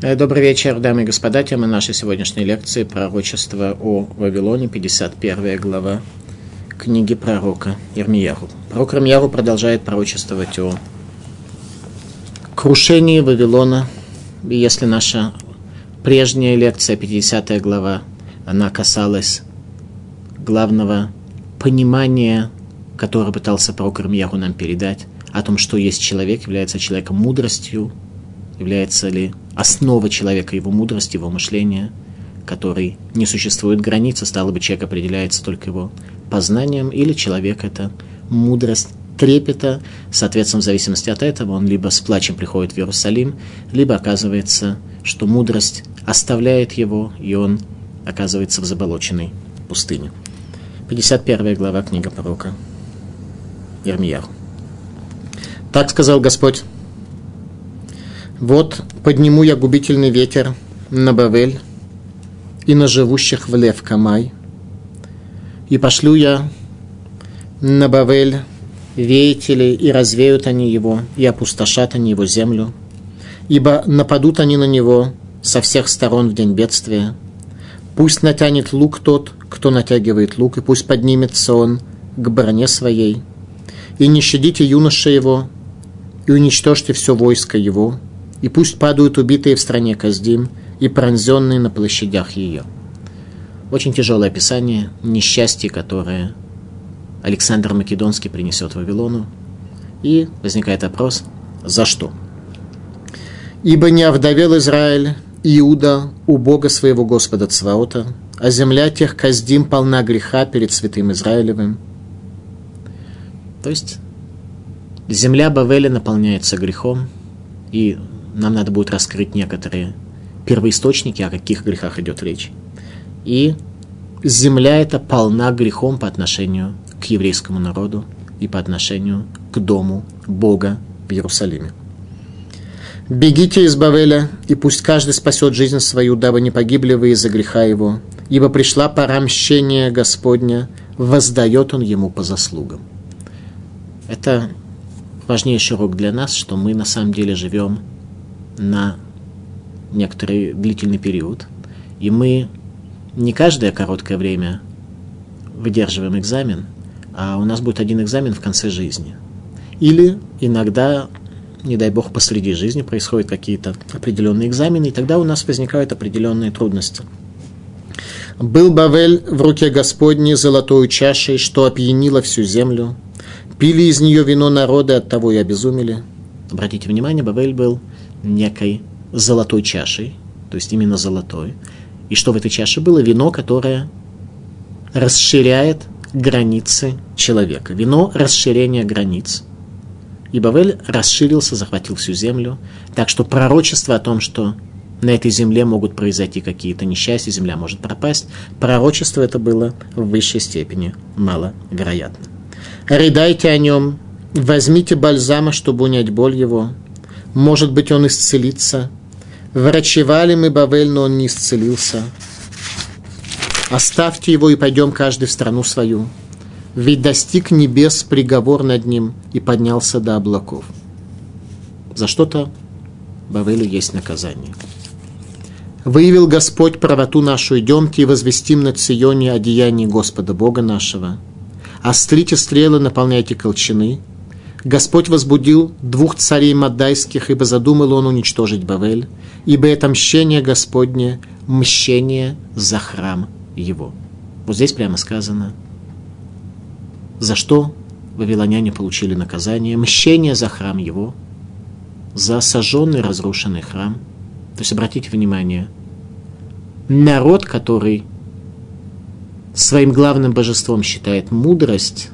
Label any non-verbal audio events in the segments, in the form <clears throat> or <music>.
Э, добрый вечер, дамы и господа. Тема нашей сегодняшней лекции – пророчество о Вавилоне, 51 глава книги пророка Ирмияру. Пророк Ирмияру продолжает пророчествовать о крушении Вавилона. И если наша прежняя лекция, 50 глава, она касалась главного понимания, которое пытался пророк Ирмияру нам передать, о том, что есть человек, является человеком мудростью, является ли основа человека, его мудрости, его мышления, который не существует границы, стало бы человек определяется только его познанием, или человек это мудрость трепета, соответственно, в зависимости от этого он либо с плачем приходит в Иерусалим, либо оказывается, что мудрость оставляет его, и он оказывается в заболоченной пустыне. 51 глава книга пророка Ермияру. Так сказал Господь, вот подниму я губительный ветер на Бавель и на живущих в Лев Камай, и пошлю я на Бавель веятели, и развеют они его, и опустошат они его землю, ибо нападут они на него со всех сторон в день бедствия. Пусть натянет лук тот, кто натягивает лук, и пусть поднимется он к броне своей. И не щадите юноша его, и уничтожьте все войско его, и пусть падают убитые в стране Каздим и пронзенные на площадях ее. Очень тяжелое описание несчастья, которое Александр Македонский принесет Вавилону. И возникает вопрос, за что? «Ибо не овдовел Израиль, Иуда, у Бога своего Господа Цваота, а земля тех Каздим полна греха перед святым Израилевым». То есть земля Бавеля наполняется грехом, и нам надо будет раскрыть некоторые первоисточники, о каких грехах идет речь. И земля эта полна грехом по отношению к еврейскому народу и по отношению к дому Бога в Иерусалиме. «Бегите из Бавеля, и пусть каждый спасет жизнь свою, дабы не погибли вы из-за греха его, ибо пришла пора мщения Господня, воздает он ему по заслугам». Это важнейший урок для нас, что мы на самом деле живем на некоторый длительный период, и мы не каждое короткое время выдерживаем экзамен, а у нас будет один экзамен в конце жизни. Или иногда, не дай бог, посреди жизни происходят какие-то определенные экзамены, и тогда у нас возникают определенные трудности. «Был Бавель в руке Господней золотой чашей, что опьянило всю землю. Пили из нее вино народы, от того и обезумели». Обратите внимание, Бавель был некой золотой чашей, то есть именно золотой. И что в этой чаше было? Вино, которое расширяет границы человека. Вино расширения границ. И Бавель расширился, захватил всю землю. Так что пророчество о том, что на этой земле могут произойти какие-то несчастья, земля может пропасть, пророчество это было в высшей степени маловероятно. Рыдайте о нем, возьмите бальзама, чтобы унять боль его, может быть, он исцелится. Врачевали мы Бавель, но он не исцелился. Оставьте его и пойдем каждый в страну свою. Ведь достиг небес приговор над ним и поднялся до облаков. За что-то Бавелю есть наказание. Выявил Господь правоту нашу, идемте и возвестим на Ционе о Господа Бога нашего. Острите стрелы, наполняйте колчаны – Господь возбудил двух царей Мадайских, ибо задумал он уничтожить Бавель, ибо это мщение Господне, мщение за храм его. Вот здесь прямо сказано, за что вавилоняне получили наказание, мщение за храм его, за сожженный, разрушенный храм. То есть, обратите внимание, народ, который своим главным божеством считает мудрость,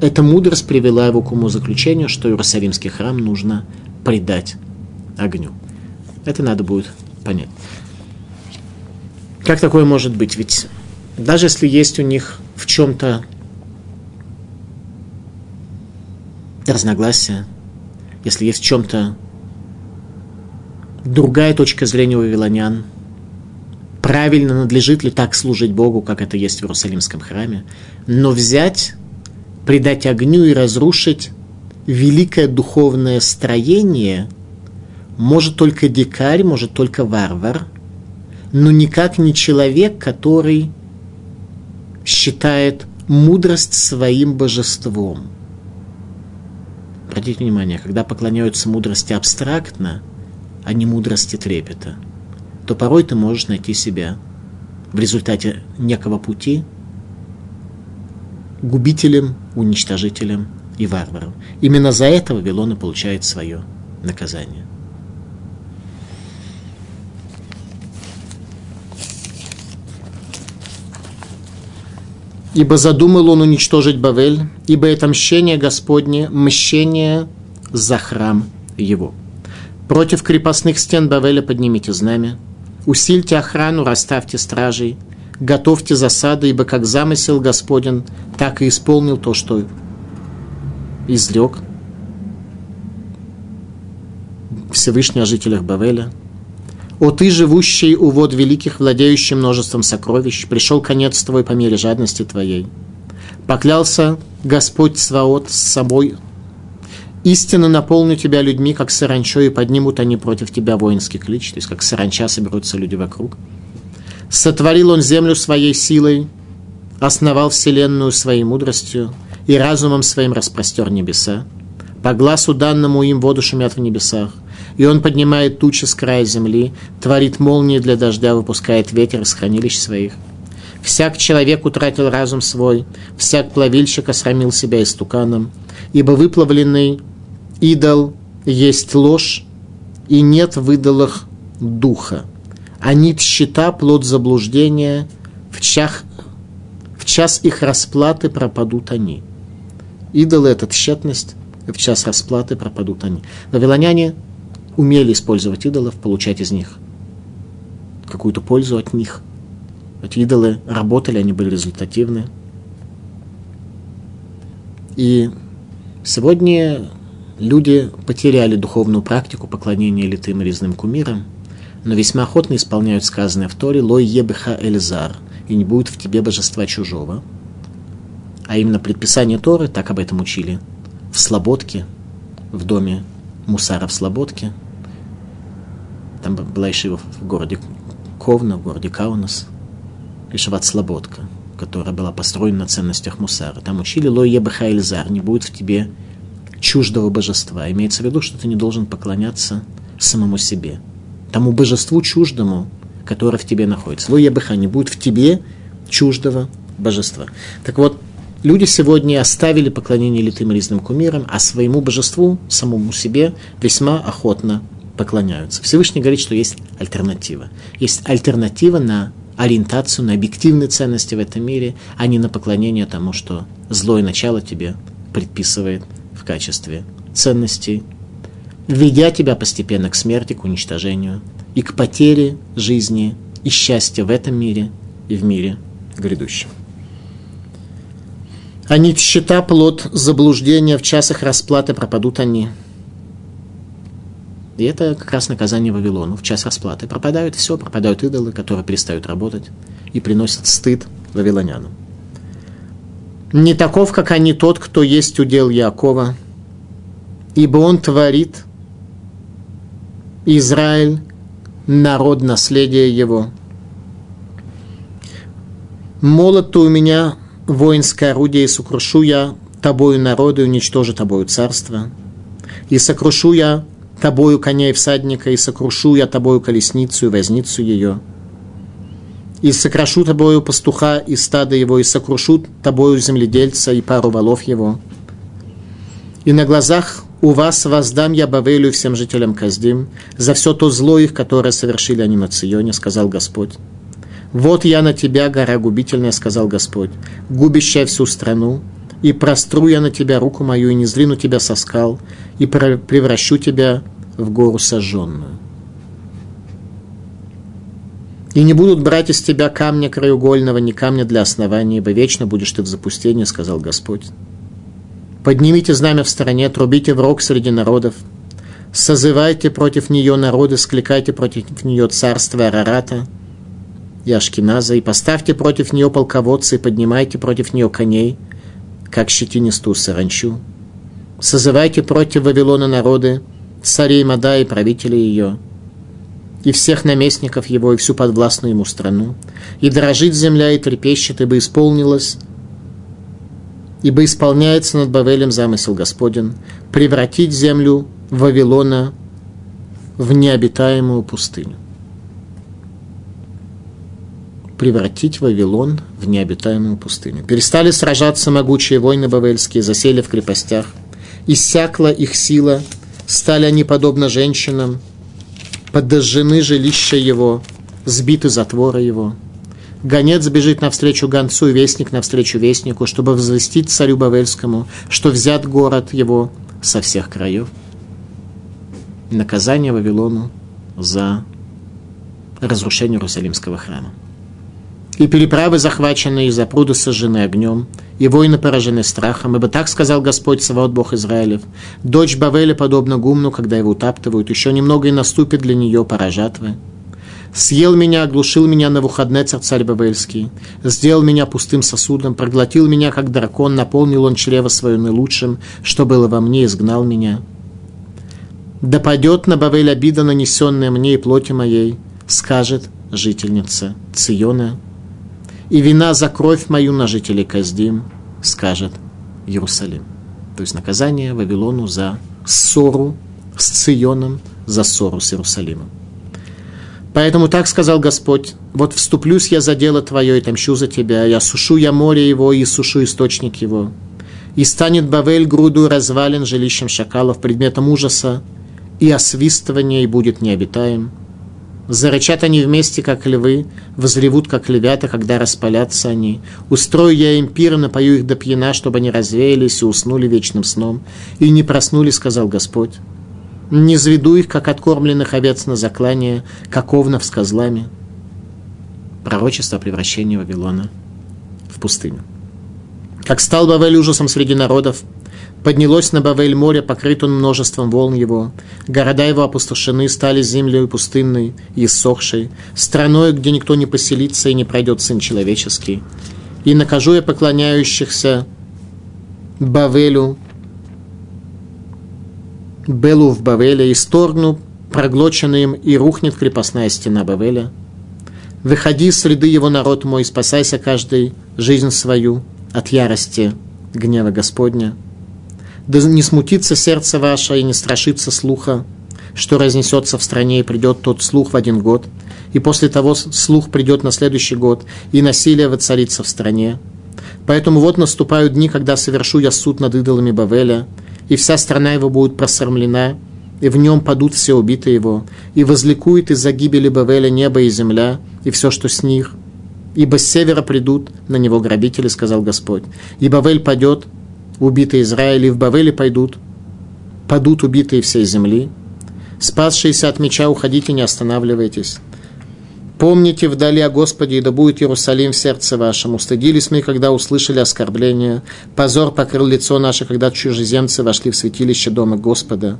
эта мудрость привела его к умозаключению, что Иерусалимский храм нужно предать огню. Это надо будет понять. Как такое может быть? Ведь даже если есть у них в чем-то разногласия, если есть в чем-то другая точка зрения у вавилонян, правильно надлежит ли так служить Богу, как это есть в Иерусалимском храме, но взять предать огню и разрушить великое духовное строение может только дикарь, может только варвар, но никак не человек, который считает мудрость своим божеством. Обратите внимание, когда поклоняются мудрости абстрактно, а не мудрости трепета, то порой ты можешь найти себя в результате некого пути губителем, уничтожителем и варваром. Именно за это Вавилон и получает свое наказание. Ибо задумал он уничтожить Бавель, ибо это мщение Господне, мщение за храм его. Против крепостных стен Бавеля поднимите знамя, усильте охрану, расставьте стражей, готовьте засады, ибо как замысел Господен, так и исполнил то, что излег Всевышний о жителях Бавеля – «О ты, живущий у вод великих, владеющий множеством сокровищ, пришел конец твой по мере жадности твоей. Поклялся Господь Сваот с собой. Истинно наполню тебя людьми, как саранчой, и поднимут они против тебя воинский клич, то есть как саранча соберутся люди вокруг. Сотворил он землю своей силой, основал вселенную своей мудростью, и разумом своим распростер небеса. По глазу данному им воду шумят в небесах – и он поднимает тучи с края земли, творит молнии для дождя, выпускает ветер из хранилищ своих. Всяк человек утратил разум свой, всяк плавильщик осрамил себя истуканом, ибо выплавленный идол есть ложь, и нет в идолах духа. А нит щита – плод заблуждения, в, чах, в час их расплаты пропадут они. Идолы – это тщетность, в час расплаты пропадут они. Вавилоняне умели использовать идолов, получать из них какую-то пользу от них. Эти идолы работали, они были результативны. И сегодня люди потеряли духовную практику поклонения литым и резным кумирам, но весьма охотно исполняют сказанное в Торе «Лой ебеха эльзар» и не будет в тебе божества чужого. А именно предписание Торы, так об этом учили, в Слободке, в доме Мусара в Слободке – там была Ишива в городе Ковна, в городе Каунас, Ишиват Слободка, которая была построена на ценностях Мусара. Там учили Лой Ебаха Эльзар, не будет в тебе чуждого божества. Имеется в виду, что ты не должен поклоняться самому себе. Тому божеству чуждому, которое в тебе находится. Лой Ебаха не будет в тебе чуждого божества. Так вот, люди сегодня оставили поклонение литым и кумирам, а своему божеству, самому себе, весьма охотно поклоняются. Всевышний говорит, что есть альтернатива. Есть альтернатива на ориентацию, на объективные ценности в этом мире, а не на поклонение тому, что злое начало тебе предписывает в качестве ценностей, ведя тебя постепенно к смерти, к уничтожению и к потере жизни и счастья в этом мире и в мире грядущем. Они счета плод заблуждения, в часах расплаты пропадут они – и это как раз наказание Вавилону. В час расплаты пропадают все, пропадают идолы, которые перестают работать и приносят стыд вавилонянам. Не таков, как они, тот, кто есть удел Якова, ибо он творит Израиль, народ наследия его. Молот у меня воинское орудие, и сокрушу я тобою народы, уничтожу тобою царство. И сокрушу я тобою коня и всадника, и сокрушу я тобою колесницу и возницу ее. И сокрошу тобою пастуха и стада его, и сокрушу тобою земледельца и пару валов его. И на глазах у вас воздам я Бавелю всем жителям Каздим за все то зло их, которое совершили они на Ционе, сказал Господь. Вот я на тебя, гора губительная, сказал Господь, губящая всю страну, и простру я на тебя руку мою, и не злину тебя со скал, и превращу тебя в гору сожженную. И не будут брать из тебя камня краеугольного, ни камня для основания, ибо вечно будешь ты в запустении, сказал Господь. Поднимите знамя в стороне, трубите в рог среди народов, созывайте против нее народы, скликайте против нее царство Арарата и Ашкиназа, и поставьте против нее полководцы, и поднимайте против нее коней, как щетинистую саранчу. Созывайте против Вавилона народы, царей Мада и правителей ее, и всех наместников его, и всю подвластную ему страну. И дрожит земля, и трепещет, ибо исполнилось, ибо исполняется над Бавелем замысел Господен, превратить землю Вавилона в необитаемую пустыню. Превратить Вавилон в необитаемую пустыню. Перестали сражаться могучие войны бавельские, засели в крепостях. Иссякла их сила, стали они подобно женщинам, подожжены жилища его, сбиты затворы его. Гонец бежит навстречу гонцу, вестник навстречу вестнику, чтобы возвестить царю Бавельскому, что взят город его со всех краев. Наказание Вавилону за разрушение Иерусалимского храма. И переправы захвачены, и запруды сожжены огнем, и воины поражены страхом, ибо так сказал Господь Саваот Бог Израилев. Дочь Бавеля подобна гумну, когда его утаптывают, еще немного и наступит для нее пора жатвы. Съел меня, оглушил меня на выходне царь Бавельский, сделал меня пустым сосудом, проглотил меня, как дракон, наполнил он чрево свое наилучшим, что было во мне, изгнал меня. Да падет на Бавель обида, нанесенная мне и плоти моей, скажет жительница Циона, и вина за кровь мою на жителей Каздим, скажет Иерусалим. То есть наказание Вавилону за ссору с Ционом, за ссору с Иерусалимом. Поэтому так сказал Господь, вот вступлюсь я за дело твое и тамщу за тебя, я сушу я море его и сушу источник его. И станет Бавель груду развален жилищем шакалов, предметом ужаса и освистывания, и будет необитаем. Зарычат они вместе, как львы, возревут, как львята, когда распалятся они. Устрою я им пир, напою их до пьяна, чтобы они развеялись и уснули вечным сном. И не проснули, сказал Господь. Не заведу их, как откормленных овец на заклание, как овнов с козлами. Пророчество о превращении Вавилона в пустыню. Как стал Бавель ужасом среди народов, Поднялось на Бавель море, покрыт он множеством волн его. Города его опустошены, стали землей пустынной и иссохшей, страной, где никто не поселится и не пройдет Сын Человеческий. И накажу я поклоняющихся Бавелю, Белу в Бавеле, и сторгну проглоченный им, и рухнет крепостная стена Бавеля. Выходи с среды его народ мой, спасайся каждый жизнь свою от ярости гнева Господня да не смутится сердце ваше и не страшится слуха, что разнесется в стране и придет тот слух в один год, и после того слух придет на следующий год, и насилие воцарится в стране. Поэтому вот наступают дни, когда совершу я суд над идолами Бавеля, и вся страна его будет просрамлена, и в нем падут все убитые его, и возликует из-за гибели Бавеля небо и земля, и все, что с них. Ибо с севера придут на него грабители, сказал Господь, и Бавель падет, убитые Израиля, и в Бавеле пойдут, падут убитые всей земли. Спасшиеся от меча, уходите, не останавливайтесь. Помните вдали о Господе, и да будет Иерусалим в сердце вашем. Устыдились мы, когда услышали оскорбление. Позор покрыл лицо наше, когда чужеземцы вошли в святилище дома Господа.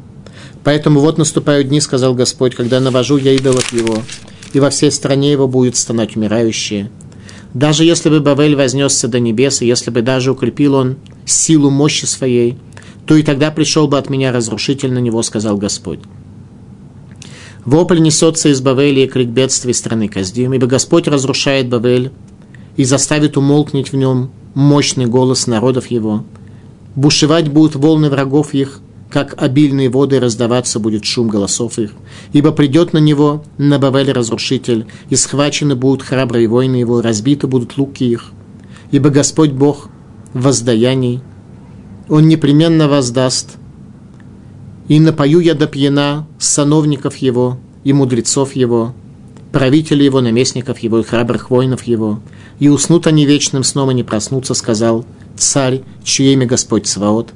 Поэтому вот наступают дни, сказал Господь, когда навожу я идолов его, и во всей стране его будут стонать умирающие. Даже если бы Бавель вознесся до небес, и если бы даже укрепил он силу мощи своей, то и тогда пришел бы от меня разрушитель на него, сказал Господь. Вопль несется из Бавели и крик бедствия страны Каздим, ибо Господь разрушает Бавель и заставит умолкнуть в нем мощный голос народов его. Бушевать будут волны врагов их, как обильные воды раздаваться будет шум голосов их. Ибо придет на него, на Бавель разрушитель, и схвачены будут храбрые воины его, разбиты будут луки их. Ибо Господь Бог воздаяний, Он непременно воздаст. И напою я до пьяна сановников его и мудрецов его, правителей его, наместников его и храбрых воинов его, и уснут они вечным сном и не проснутся, сказал царь, чье имя Господь Саваот.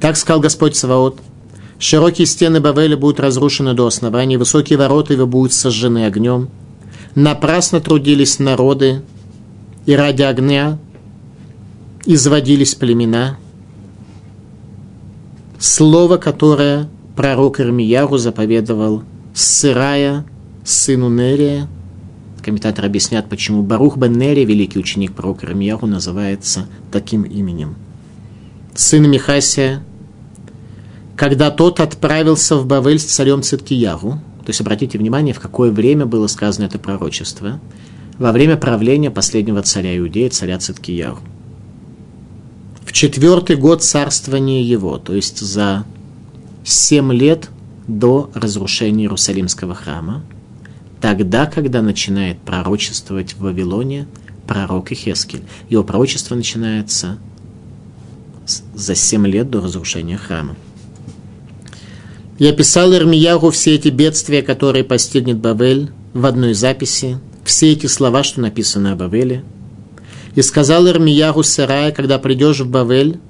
Так сказал Господь Саваот, широкие стены Бавеля будут разрушены до основания, высокие ворота его будут сожжены огнем. Напрасно трудились народы, и ради огня изводились племена. Слово, которое пророк Ирмияру заповедовал Сырая, сыну Нерия. Комментаторы объяснят, почему Барух бен Нерия, великий ученик пророка Ирмияру, называется таким именем. Сын Михасия когда тот отправился в Бавель с царем Циткиягу, то есть обратите внимание, в какое время было сказано это пророчество, во время правления последнего царя Иудеи, царя Циткиягу. Четвертый год царствования его, то есть за семь лет до разрушения Иерусалимского храма, тогда, когда начинает пророчествовать в Вавилоне пророк Ихескель. Его пророчество начинается за семь лет до разрушения храма. Я писал Ирмиягу все эти бедствия, которые постигнет Бавель, в одной записи, все эти слова, что написаны о Бавеле. И сказал Ирмиягу Сарая, когда придешь в Бавель,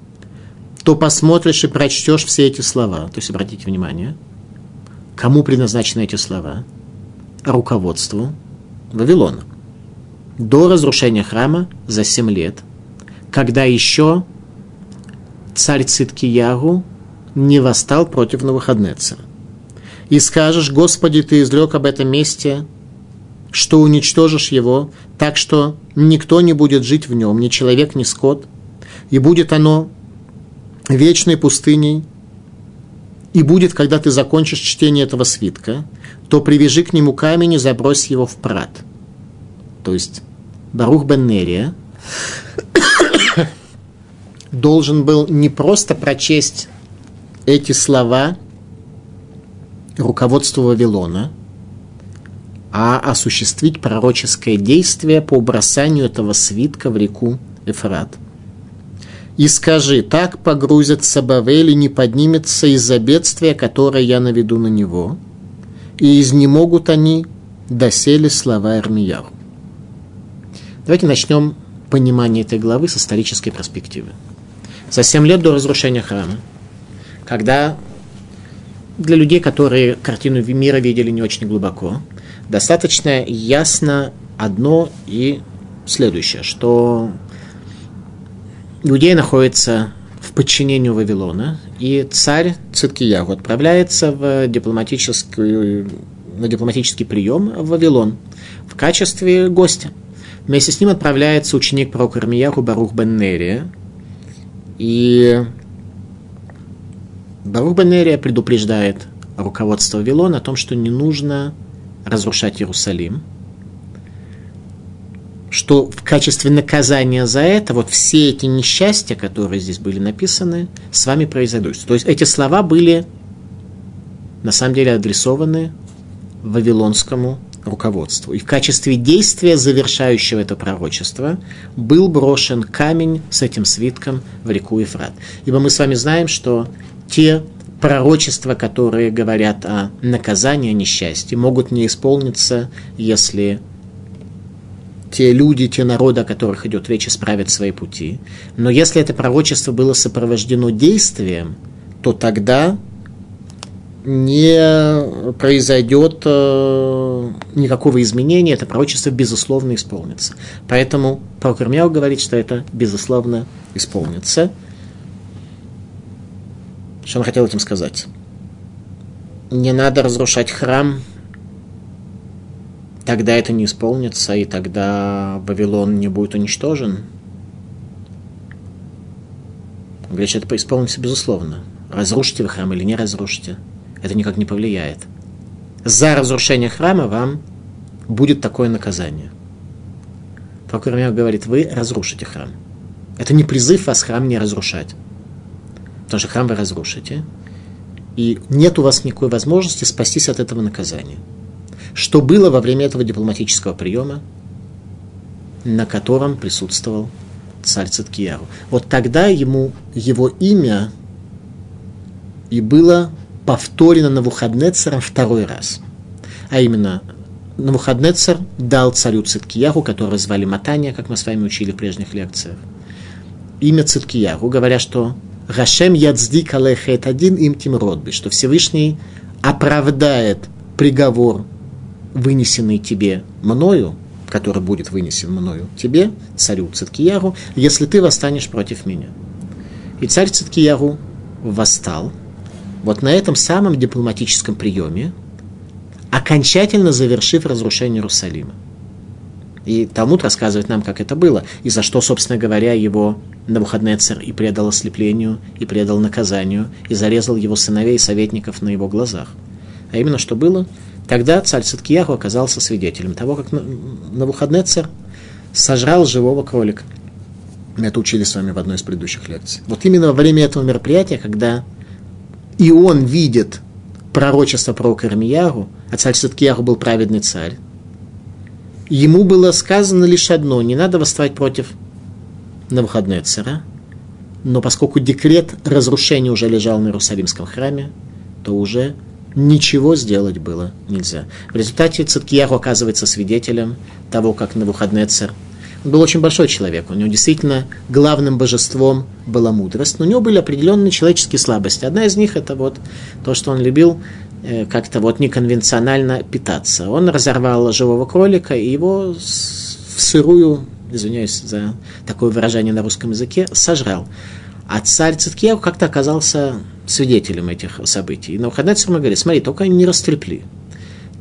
то посмотришь и прочтешь все эти слова. То есть, обратите внимание, кому предназначены эти слова? Руководству Вавилона. До разрушения храма за 7 лет, когда еще царь Циткиягу не восстал против Навуходнецера. И скажешь, Господи, Ты изрек об этом месте, что уничтожишь его, так что никто не будет жить в нем, ни человек, ни скот, и будет оно вечной пустыней, и будет, когда ты закончишь чтение этого свитка, то привяжи к нему камень и забрось его в прат. То есть Барух бен Нерия <coughs> должен был не просто прочесть эти слова руководства Вавилона, а осуществить пророческое действие по бросанию этого свитка в реку Эфрат. И скажи, так погрузится Бавель и не поднимется из-за бедствия, которое я наведу на него, и изнемогут они досели слова Эрмияру. Давайте начнем понимание этой главы с исторической перспективы. За семь лет до разрушения храма – когда для людей, которые картину мира видели не очень глубоко, достаточно ясно одно и следующее, что иудеи находятся в подчинении Вавилона, и царь Циткиягу отправляется в дипломатический, на дипломатический прием в Вавилон в качестве гостя. Вместе с ним отправляется ученик пророка Ирмияху Барух бен Нерия, и Барух Банерия предупреждает руководство Вавилона о том, что не нужно разрушать Иерусалим, что в качестве наказания за это вот все эти несчастья, которые здесь были написаны, с вами произойдут. То есть эти слова были на самом деле адресованы вавилонскому руководству. И в качестве действия, завершающего это пророчество, был брошен камень с этим свитком в реку Ефрат. Ибо мы с вами знаем, что те пророчества, которые говорят о наказании, о несчастье, могут не исполниться, если те люди, те народы, о которых идет речь, исправят свои пути. Но если это пророчество было сопровождено действием, то тогда не произойдет э, никакого изменения, это пророчество безусловно исполнится. Поэтому пророк говорит, что это безусловно исполнится. Что он хотел этим сказать? Не надо разрушать храм, тогда это не исполнится, и тогда Вавилон не будет уничтожен. Он говорит, что это исполнится безусловно. Разрушите вы храм или не разрушите, это никак не повлияет. За разрушение храма вам будет такое наказание. Прокурор говорит, вы разрушите храм. Это не призыв вас храм не разрушать потому что храм вы разрушите, и нет у вас никакой возможности спастись от этого наказания. Что было во время этого дипломатического приема, на котором присутствовал царь Циткияру. Вот тогда ему его имя и было повторено Навуходнецером второй раз. А именно, Навуходнецер дал царю Циткияру, которого звали Матания, как мы с вами учили в прежних лекциях, имя Циткияру, говоря, что Гашем Ядздик Алехет один им Тимродби, что Всевышний оправдает приговор, вынесенный тебе мною, который будет вынесен мною тебе, царю Циткияру, если ты восстанешь против меня. И царь Циткияру восстал. Вот на этом самом дипломатическом приеме, окончательно завершив разрушение Иерусалима. И Талмуд рассказывает нам, как это было, и за что, собственно говоря, его Навуходнецер и предал ослеплению, и предал наказанию, и зарезал его сыновей и советников на его глазах. А именно, что было? Тогда царь Циткияху оказался свидетелем того, как Навуходнецер сожрал живого кролика. Мы это учили с вами в одной из предыдущих лекций. Вот именно во время этого мероприятия, когда и он видит пророчество про Кармиягу, а царь Циткияху был праведный царь, ему было сказано лишь одно, не надо восставать против Навуходнецера, но поскольку декрет разрушения уже лежал на Иерусалимском храме, то уже ничего сделать было нельзя. В результате Циткияру оказывается свидетелем того, как Навуходнецер он был очень большой человек, у него действительно главным божеством была мудрость, но у него были определенные человеческие слабости. Одна из них это вот то, что он любил как-то вот неконвенционально питаться. Он разорвал живого кролика и его в сырую, извиняюсь за такое выражение на русском языке, сожрал. А царь Циткияу как-то оказался свидетелем этих событий. И на выходные ему говорит, смотри, только не растрепли.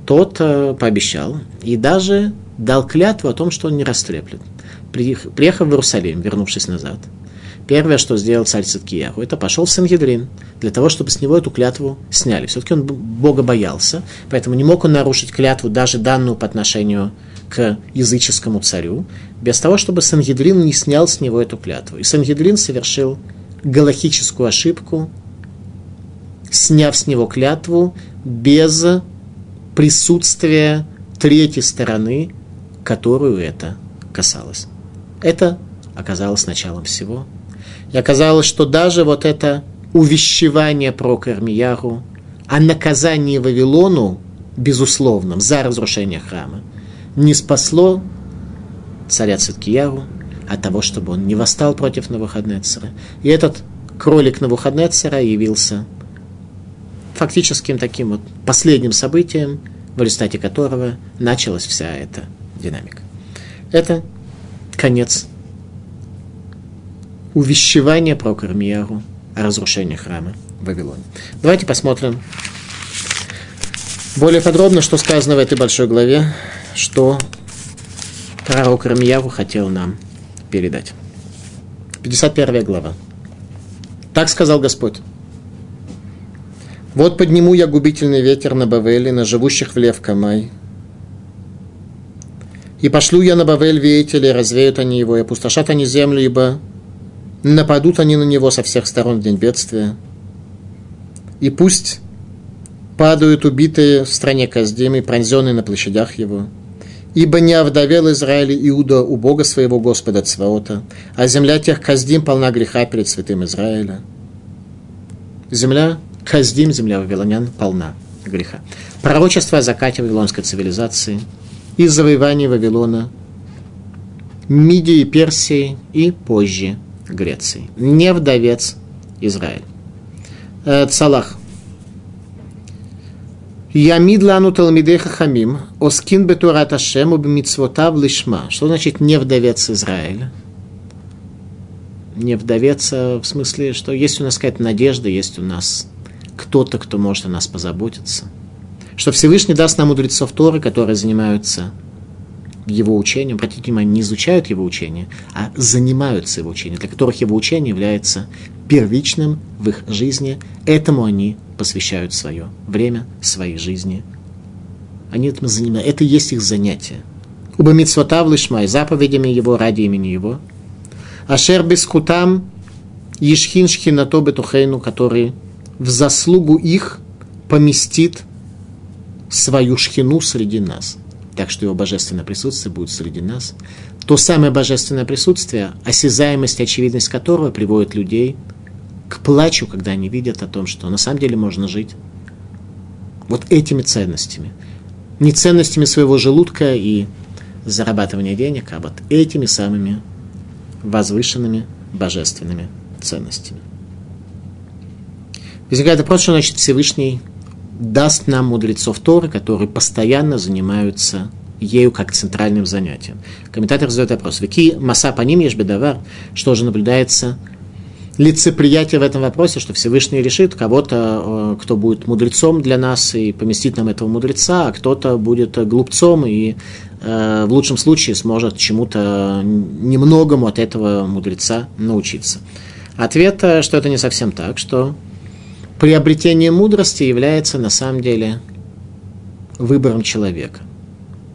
Тот э, пообещал и даже дал клятву о том, что он не растреплет. Приехав в Иерусалим, вернувшись назад, первое, что сделал царь Циткияху, это пошел в Сангедрин, для того, чтобы с него эту клятву сняли. Все-таки он Бога боялся, поэтому не мог он нарушить клятву, даже данную по отношению к языческому царю, без того, чтобы Сангедрин не снял с него эту клятву. И Сангедрин совершил галахическую ошибку, сняв с него клятву без присутствия третьей стороны, которую это касалось. Это оказалось началом всего. И оказалось, что даже вот это увещевание про Кармияру о наказании Вавилону, безусловном, за разрушение храма, не спасло царя Циткияру от того, чтобы он не восстал против Навуходнецера. И этот кролик Навуходнецера явился фактическим таким вот последним событием, в результате которого началась вся эта динамика. Это конец увещевания про Кармияру о разрушении храма в Вавилоне. Давайте посмотрим более подробно, что сказано в этой большой главе, что пророк Рамияру хотел нам передать. 51 глава. Так сказал Господь. Вот подниму я губительный ветер на Бавеле, на живущих в Лев Камай. И пошлю я на Бавель ветели, развеют они его, и опустошат они землю, ибо нападут они на него со всех сторон в день бедствия. И пусть падают убитые в стране Каздим и пронзенные на площадях его. Ибо не овдовел Израиль Иуда у Бога своего Господа Цваота, а земля тех Каздим полна греха перед святым Израиля. Земля Каздим, земля вавилонян, полна греха. Пророчество о закате вавилонской цивилизации и завоевании Вавилона, Мидии, Персии и позже Греции. Не вдовец Израиль. Э, Цалах. Ямид лану талмидеха хамим, оскин бетурат Ашем, убимитсвотав лишма. Что значит не вдовец Израиля? Не вдовец в смысле, что есть у нас какая-то надежда, есть у нас кто-то, кто может о нас позаботиться. Что Всевышний даст нам мудрецов Торы, которые занимаются его учением, обратите внимание, не изучают его учение, а занимаются его учением, для которых его учение является первичным в их жизни. Этому они посвящают свое время, своей жизни. Они этим занимаются. Это и есть их занятие. Уба митцвотав лишмай, заповедями его ради имени его. Ашер бискутам ешхин шхинато бетухейну, который в заслугу их поместит свою шхину среди нас. Так что его божественное присутствие будет среди нас. То самое божественное присутствие, осязаемость и очевидность которого приводит людей к плачу, когда они видят о том, что на самом деле можно жить вот этими ценностями. Не ценностями своего желудка и зарабатывания денег, а вот этими самыми возвышенными божественными ценностями. Возникает вопрос, что значит Всевышний даст нам мудрецов Торы, которые постоянно занимаются ею как центральным занятием. Комментатор задает вопрос. Вики маса по ним ешь бедовар, что же наблюдается лицеприятие в этом вопросе, что Всевышний решит кого-то, э, кто будет мудрецом для нас и поместит нам этого мудреца, а кто-то будет глупцом и э, в лучшем случае сможет чему-то немногому от этого мудреца научиться. Ответ, что это не совсем так, что приобретение мудрости является на самом деле выбором человека.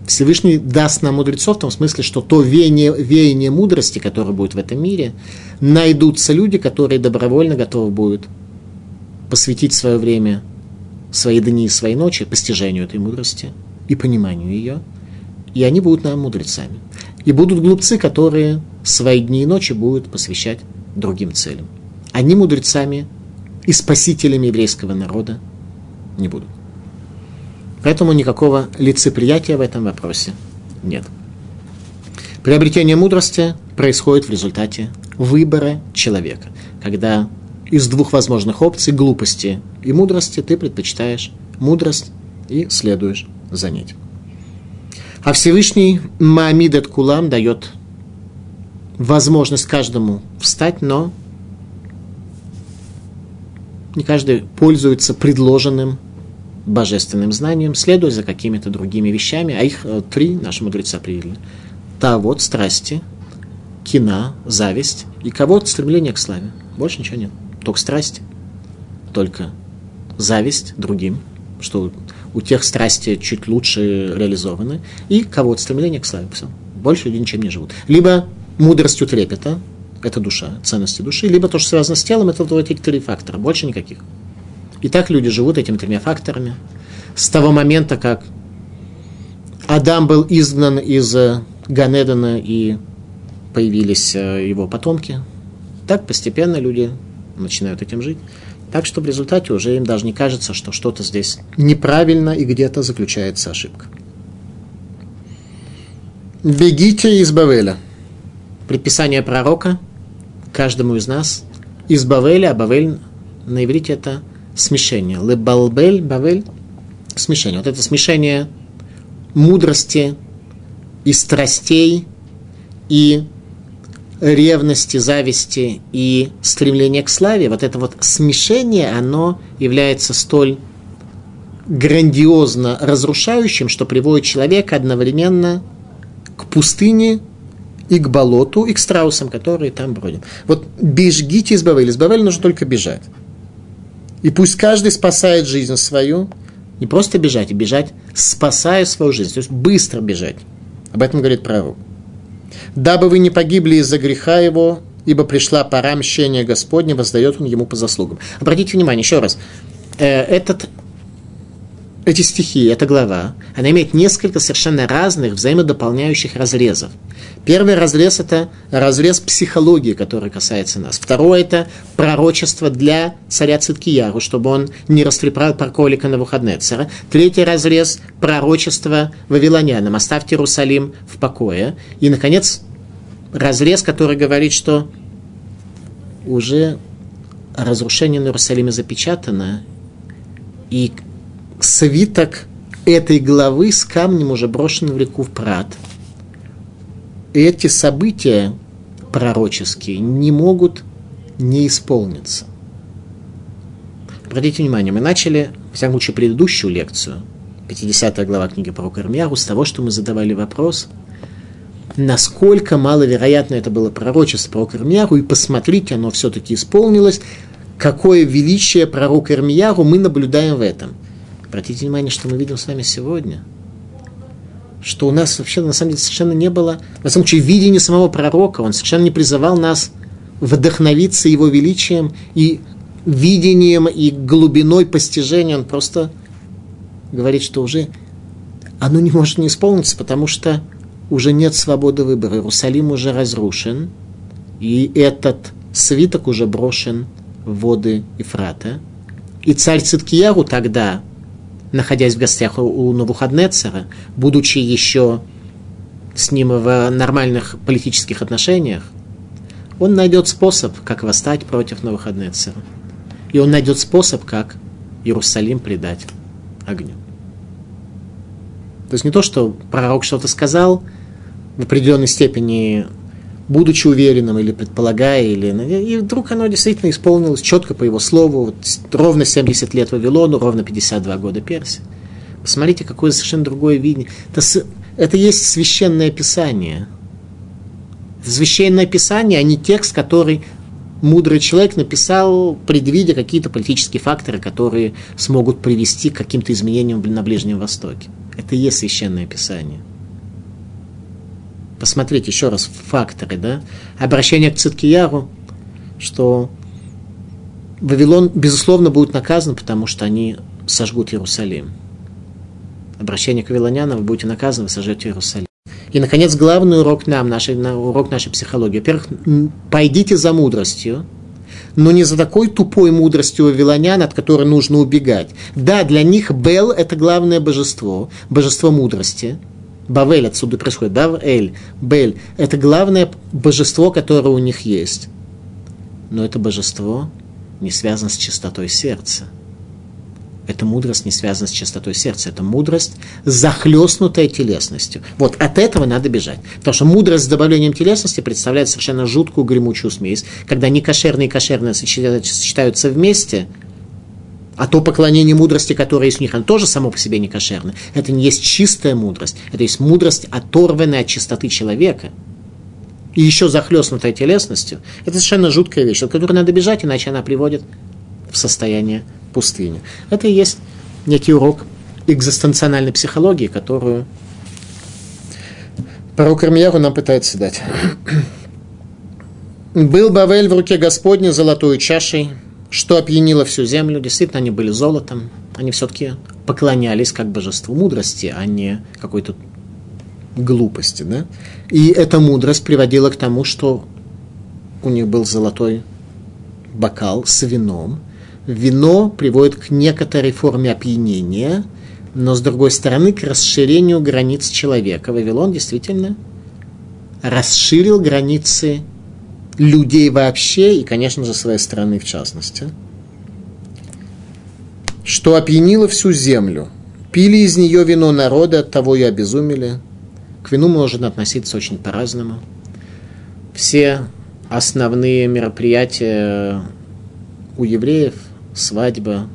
Всевышний даст нам мудрецов в том смысле, что то веяние, веяние мудрости, которое будет в этом мире, найдутся люди, которые добровольно готовы будут посвятить свое время, свои дни и свои ночи постижению этой мудрости и пониманию ее, и они будут нам мудрецами. И будут глупцы, которые свои дни и ночи будут посвящать другим целям. Они мудрецами и спасителями еврейского народа не будут. Поэтому никакого лицеприятия в этом вопросе нет. Приобретение мудрости происходит в результате выбора человека, когда из двух возможных опций глупости и мудрости ты предпочитаешь мудрость и следуешь за ней. А Всевышний Маамидет Кулам дает возможность каждому встать, но не каждый пользуется предложенным божественным знанием, следуя за какими-то другими вещами, а их э, три наши мудрецы определили. Та вот страсти, кина, зависть и кого-то стремление к славе. Больше ничего нет. Только страсти, только зависть другим, что у тех страсти чуть лучше реализованы, и кого-то стремление к славе. Все. Больше люди ничем не живут. Либо мудростью трепета, это душа, ценности души, либо то, что связано с телом, это вот эти три фактора, больше никаких. И так люди живут этими тремя факторами. С того момента, как Адам был изгнан из э, Ганедана и появились э, его потомки, так постепенно люди начинают этим жить. Так что в результате уже им даже не кажется, что что-то здесь неправильно и где-то заключается ошибка. Бегите из Бавеля. Предписание пророка каждому из нас из Бавеля, а Бавель на иврите это смешение. Лебалбель, Бавель, смешение. Вот это смешение мудрости и страстей, и ревности, зависти и стремления к славе, вот это вот смешение, оно является столь грандиозно разрушающим, что приводит человека одновременно к пустыне и к болоту, и к страусам, которые там бродят. Вот бежгите из Бавеля. Из Бавеля нужно только бежать. И пусть каждый спасает жизнь свою, не просто бежать, а бежать, спасая свою жизнь, то есть быстро бежать. Об этом говорит пророк. Дабы вы не погибли из-за греха его, ибо пришла пора мщения Господня, воздает он ему по заслугам. Обратите внимание, еще раз, э, этот эти стихи, эта глава, она имеет несколько совершенно разных взаимодополняющих разрезов. Первый разрез – это разрез психологии, который касается нас. Второй – это пророчество для царя Циткияру, чтобы он не растрепал парколика на Вухаднецера. Третий разрез – пророчество вавилонянам. Оставьте Иерусалим в покое. И, наконец, разрез, который говорит, что уже разрушение на Иерусалиме запечатано, и свиток этой главы с камнем уже брошен в реку в Прат. Эти события пророческие не могут не исполниться. Обратите внимание, мы начали, в всяком случае, предыдущую лекцию, 50 глава книги про Кармияру, с того, что мы задавали вопрос, насколько маловероятно это было пророчество про Кармияру, и посмотрите, оно все-таки исполнилось, какое величие пророка Ирмияру мы наблюдаем в этом – Обратите внимание, что мы видим с вами сегодня. Что у нас вообще на самом деле совершенно не было, на самом деле, видения самого пророка. Он совершенно не призывал нас вдохновиться его величием и видением и глубиной постижения. Он просто говорит, что уже оно не может не исполниться, потому что уже нет свободы выбора. Иерусалим уже разрушен, и этот свиток уже брошен в воды Ифрата. И царь Циткияру тогда находясь в гостях у Навуходнецера, будучи еще с ним в нормальных политических отношениях, он найдет способ, как восстать против Навуходнецера. И он найдет способ, как Иерусалим предать огню. То есть не то, что пророк что-то сказал, в определенной степени будучи уверенным или предполагая, или, и вдруг оно действительно исполнилось четко по его слову, вот, ровно 70 лет Вавилону, ровно 52 года Персии. Посмотрите, какое совершенно другое видение. Это, это есть священное писание. Священное писание, а не текст, который мудрый человек написал, предвидя какие-то политические факторы, которые смогут привести к каким-то изменениям на Ближнем Востоке. Это и есть священное писание. Посмотрите еще раз факторы, да? Обращение к Циткияру, что Вавилон, безусловно, будет наказан, потому что они сожгут Иерусалим. Обращение к вавилонянам, вы будете наказаны, вы сожжете Иерусалим. И, наконец, главный урок нам, наш, урок нашей психологии. Во-первых, пойдите за мудростью, но не за такой тупой мудростью вавилонян, от которой нужно убегать. Да, для них Бел – это главное божество, божество мудрости. Бавель отсюда происходит. Бавель, Бель – это главное божество, которое у них есть. Но это божество не связано с чистотой сердца – эта мудрость не связана с чистотой сердца. Это мудрость, захлестнутая телесностью. Вот от этого надо бежать. Потому что мудрость с добавлением телесности представляет совершенно жуткую гремучую смесь. Когда некошерные и кошерные сочетаются вместе, а то поклонение мудрости, которое у них, оно тоже само по себе не кошерно. Это не есть чистая мудрость. Это есть мудрость, оторванная от чистоты человека. И еще захлестнутая телесностью. Это совершенно жуткая вещь, от которой надо бежать, иначе она приводит в состояние пустыне. Это и есть некий урок экзистенциональной психологии, которую пророк Ирмияру нам пытается дать. «Был Бавель в руке Господней золотой чашей, что опьянило всю землю». Действительно, они были золотом. Они все-таки поклонялись как божеству мудрости, а не какой-то глупости. Да? И эта мудрость приводила к тому, что у них был золотой бокал с вином, вино приводит к некоторой форме опьянения, но с другой стороны к расширению границ человека. Вавилон действительно расширил границы людей вообще и, конечно же, своей страны в частности. Что опьянило всю землю. Пили из нее вино народа, от того и обезумели. К вину можно относиться очень по-разному. Все основные мероприятия у евреев свадьба,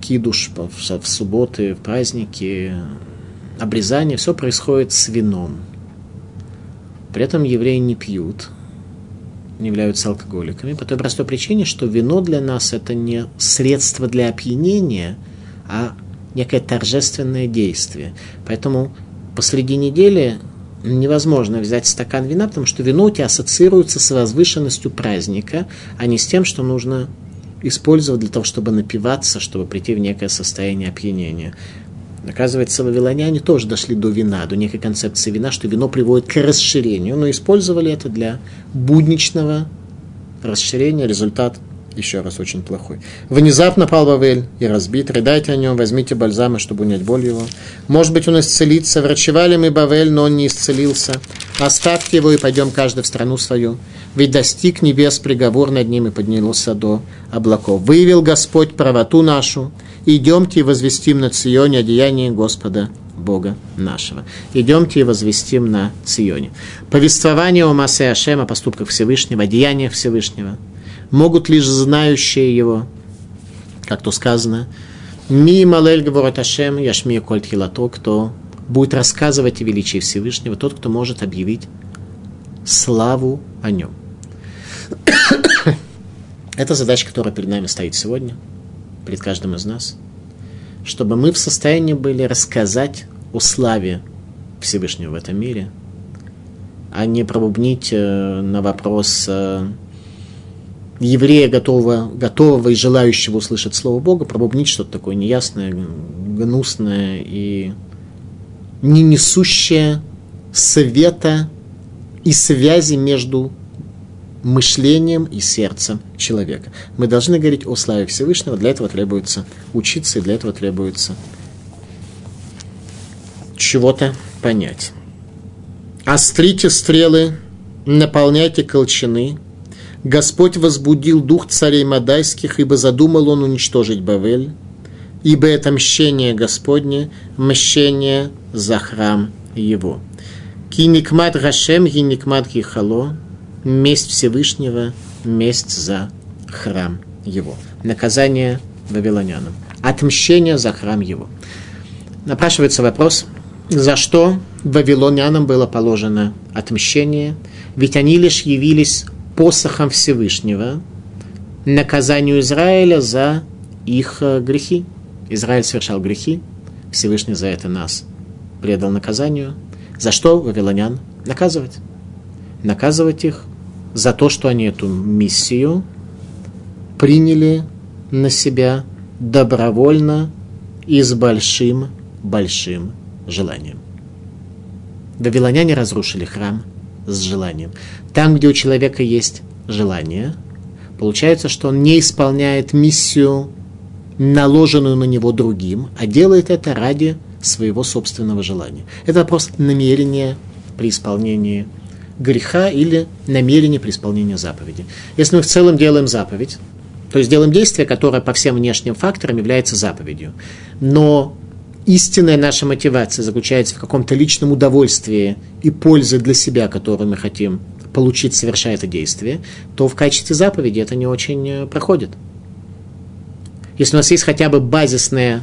кидуш в субботы, в праздники, обрезание, все происходит с вином. При этом евреи не пьют, не являются алкоголиками, по той простой причине, что вино для нас это не средство для опьянения, а некое торжественное действие. Поэтому посреди недели невозможно взять стакан вина, потому что вино у тебя ассоциируется с возвышенностью праздника, а не с тем, что нужно использовать для того, чтобы напиваться, чтобы прийти в некое состояние опьянения. Оказывается, вавилоняне тоже дошли до вина, до некой концепции вина, что вино приводит к расширению, но использовали это для будничного расширения. Результат еще раз очень плохой. Внезапно пал Вавель и разбит. Рыдайте о нем, возьмите бальзамы, чтобы унять боль его. Может быть, он исцелится. Врачевали мы Бавель, но он не исцелился. Оставьте его и пойдем каждый в страну свою. Ведь достиг небес приговор над ним и поднялся до облаков. Выявил Господь правоту нашу. Идемте и возвестим на Ционе одеяние Господа Бога нашего. Идемте и возвестим на Ционе. Повествование о Масе Ашем, о поступках Всевышнего, о Всевышнего – могут лишь знающие его, как то сказано, «Ми малель говорит Ашем, яшми коль тхилато», кто будет рассказывать о величии Всевышнего, тот, кто может объявить славу о нем. <coughs> Это задача, которая перед нами стоит сегодня, перед каждым из нас, чтобы мы в состоянии были рассказать о славе Всевышнего в этом мире, а не пробубнить э, на вопрос э, еврея, готового, готового и желающего услышать Слово Бога, пробубнить что-то такое неясное, гнусное и не несущее совета и связи между мышлением и сердцем человека. Мы должны говорить о славе Всевышнего, для этого требуется учиться, и для этого требуется чего-то понять. Острите стрелы, наполняйте колчаны, Господь возбудил дух царей Мадайских, ибо задумал он уничтожить Бавель, ибо это мщение Господне, мщение за храм его. Киникмат Гашем, Киникмат Гихало, месть Всевышнего, месть за храм его. Наказание вавилонянам. Отмщение за храм его. Напрашивается вопрос, за что вавилонянам было положено отмщение, ведь они лишь явились посохом Всевышнего, наказанию Израиля за их э, грехи. Израиль совершал грехи, Всевышний за это нас предал наказанию. За что вавилонян наказывать? Наказывать их за то, что они эту миссию приняли на себя добровольно и с большим-большим желанием. Вавилоняне разрушили храм с желанием. Там, где у человека есть желание, получается, что он не исполняет миссию, наложенную на него другим, а делает это ради своего собственного желания. Это вопрос намерения при исполнении греха или намерения при исполнении заповеди. Если мы в целом делаем заповедь, то есть делаем действие, которое по всем внешним факторам является заповедью, но истинная наша мотивация заключается в каком-то личном удовольствии и пользе для себя, которую мы хотим получить, совершая это действие, то в качестве заповеди это не очень э, проходит. Если у нас есть хотя бы базисная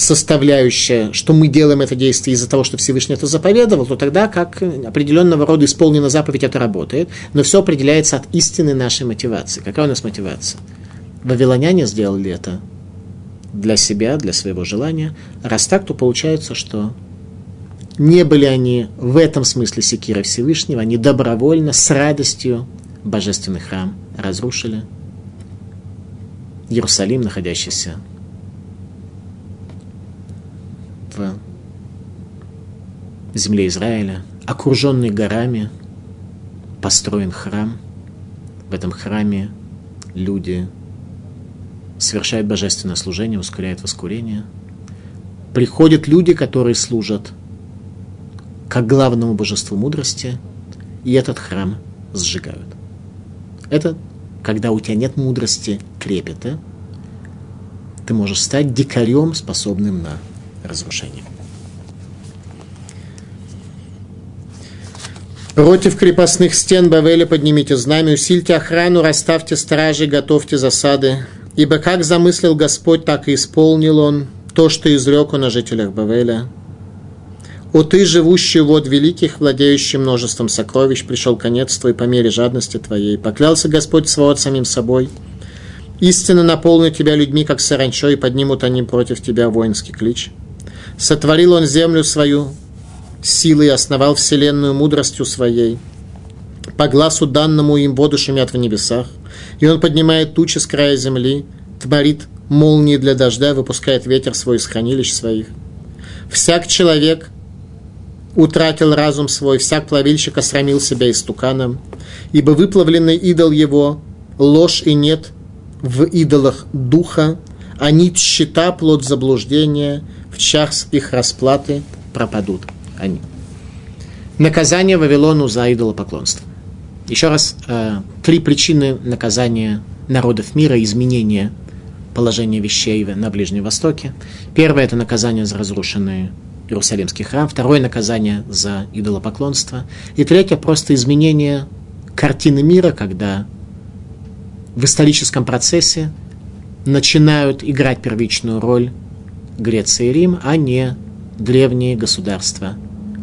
составляющая, что мы делаем это действие из-за того, что Всевышний это заповедовал, то тогда как определенного рода исполнена заповедь, это работает, но все определяется от истины нашей мотивации. Какая у нас мотивация? Вавилоняне сделали это для себя, для своего желания. Раз так, то получается, что не были они в этом смысле секира Всевышнего, они добровольно, с радостью божественный храм разрушили. Иерусалим, находящийся в земле Израиля, окруженный горами, построен храм. В этом храме люди совершает божественное служение, ускоряет воскурение. Приходят люди, которые служат как главному божеству мудрости, и этот храм сжигают. Это когда у тебя нет мудрости крепета, ты можешь стать дикарем, способным на разрушение. Против крепостных стен Бавеля поднимите знамя, усильте охрану, расставьте стражи, готовьте засады. Ибо как замыслил Господь, так и исполнил Он то, что изрек Он о жителях Бавеля. «О ты, живущий вод великих, владеющий множеством сокровищ, пришел конец твой по мере жадности твоей. Поклялся Господь свод самим собой. Истинно наполнит тебя людьми, как саранчо, и поднимут они против тебя воинский клич. Сотворил он землю свою силой основал вселенную мудростью своей. По глазу данному им воду шумят в небесах. И он поднимает тучи с края земли, творит молнии для дождя, выпускает ветер свой из хранилищ своих. Всяк человек утратил разум свой, всяк плавильщик осрамил себя истуканом, ибо выплавленный идол его – ложь и нет в идолах духа, а нить щита – плод заблуждения, час их расплаты пропадут они. Наказание Вавилону за идолопоклонство. Еще раз, э, три причины наказания народов мира, изменения положения вещей на Ближнем Востоке. Первое – это наказание за разрушенный Иерусалимский храм. Второе – наказание за идолопоклонство. И третье – просто изменение картины мира, когда в историческом процессе начинают играть первичную роль Греция и Рим, а не древние государства,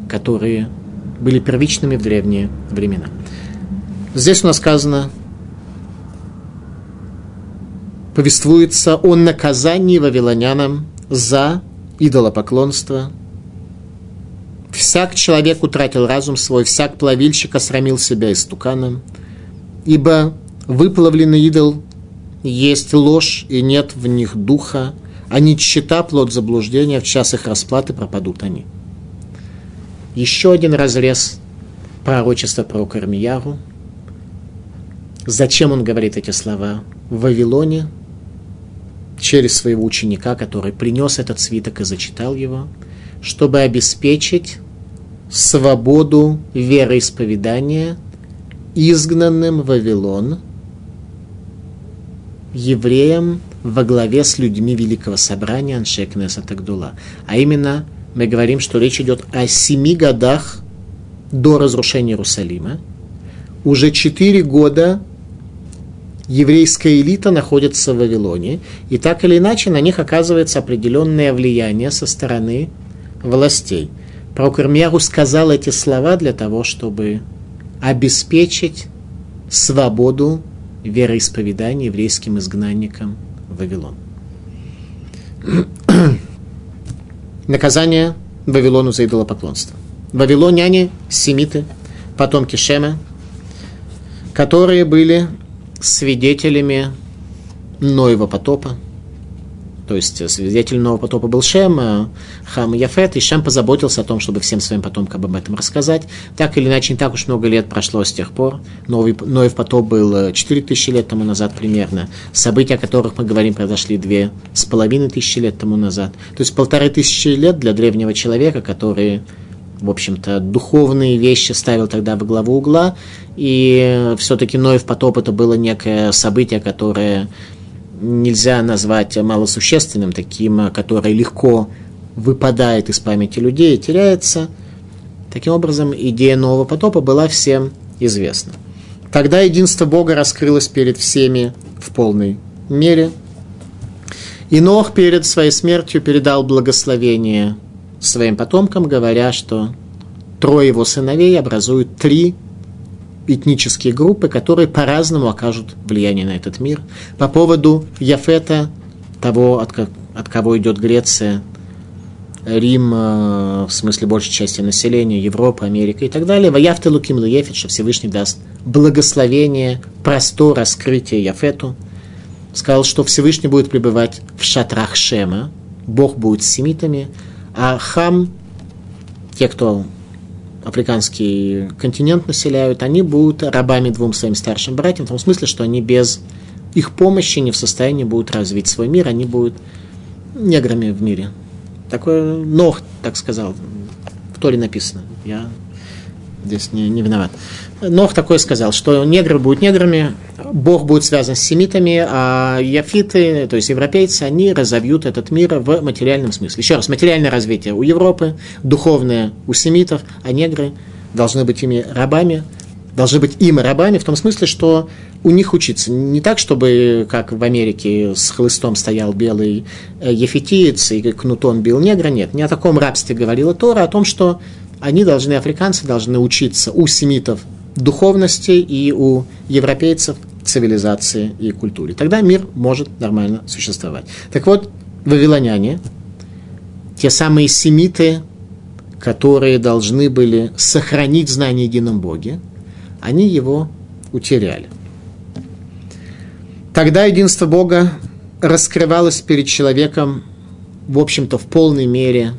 которые были первичными в древние времена. Здесь у нас сказано, повествуется о наказании вавилонянам за идолопоклонство. Всяк человек утратил разум свой, всяк плавильщик осрамил себя истуканом, ибо выплавленный идол есть ложь, и нет в них духа, а нищета, плод заблуждения, в час их расплаты пропадут они. Еще один разрез пророчества про Кармияру – Зачем он говорит эти слова? В Вавилоне, через своего ученика, который принес этот свиток и зачитал его, чтобы обеспечить свободу вероисповедания изгнанным в Вавилон евреям во главе с людьми Великого Собрания Аншекнеса Тагдула. А именно, мы говорим, что речь идет о семи годах до разрушения Иерусалима. Уже четыре года еврейская элита находится в Вавилоне, и так или иначе на них оказывается определенное влияние со стороны властей. Пророк Ирмьяру сказал эти слова для того, чтобы обеспечить свободу вероисповедания еврейским изгнанникам Вавилон. <clears throat> Наказание Вавилону за идолопоклонство. Вавилоняне, семиты, потомки Шема, которые были свидетелями Ноева потопа, то есть свидетель нового потопа был Шем, а Хам и Яфет, и Шем позаботился о том, чтобы всем своим потомкам об этом рассказать. Так или иначе, не так уж много лет прошло с тех пор. Новый, Ноев потоп был 4000 лет тому назад примерно. События, о которых мы говорим, произошли две с половиной тысячи лет тому назад. То есть полторы тысячи лет для древнего человека, который в общем-то, духовные вещи ставил тогда во главу угла, и все-таки Ноев потоп это было некое событие, которое нельзя назвать малосущественным, таким, которое легко выпадает из памяти людей и теряется. Таким образом, идея нового потопа была всем известна. Тогда единство Бога раскрылось перед всеми в полной мере. И Нох перед своей смертью передал благословение своим потомкам, говоря, что трое его сыновей образуют три этнические группы, которые по-разному окажут влияние на этот мир. По поводу Яфета, того, от, от кого идет Греция, Рим, э, в смысле большей части населения, Европа, Америка и так далее. Ваяфты Луким Луефет, что Всевышний даст благословение, простор, раскрытие Яфету. Сказал, что Всевышний будет пребывать в шатрах Шема, Бог будет с семитами, а Хам, те, кто африканский континент населяют, они будут рабами двум своим старшим братьям, в том смысле, что они без их помощи не в состоянии будут развить свой мир, они будут неграми в мире. Такое Нох, так сказал, в Торе написано. Я здесь не, не виноват. Нох такой сказал, что негры будут неграми, Бог будет связан с семитами, а яфиты, то есть европейцы, они разовьют этот мир в материальном смысле. Еще раз, материальное развитие у Европы, духовное у семитов, а негры должны быть ими рабами, должны быть им рабами в том смысле, что у них учиться. Не так, чтобы, как в Америке, с хлыстом стоял белый э, ефетиец и кнутом бил негра. Нет, не о таком рабстве говорила Тора, а о том, что они должны, африканцы должны учиться у семитов духовности и у европейцев цивилизации и культуре. Тогда мир может нормально существовать. Так вот, вавилоняне, те самые семиты, которые должны были сохранить знание о едином Боге, они его утеряли. Тогда единство Бога раскрывалось перед человеком, в общем-то, в полной мере,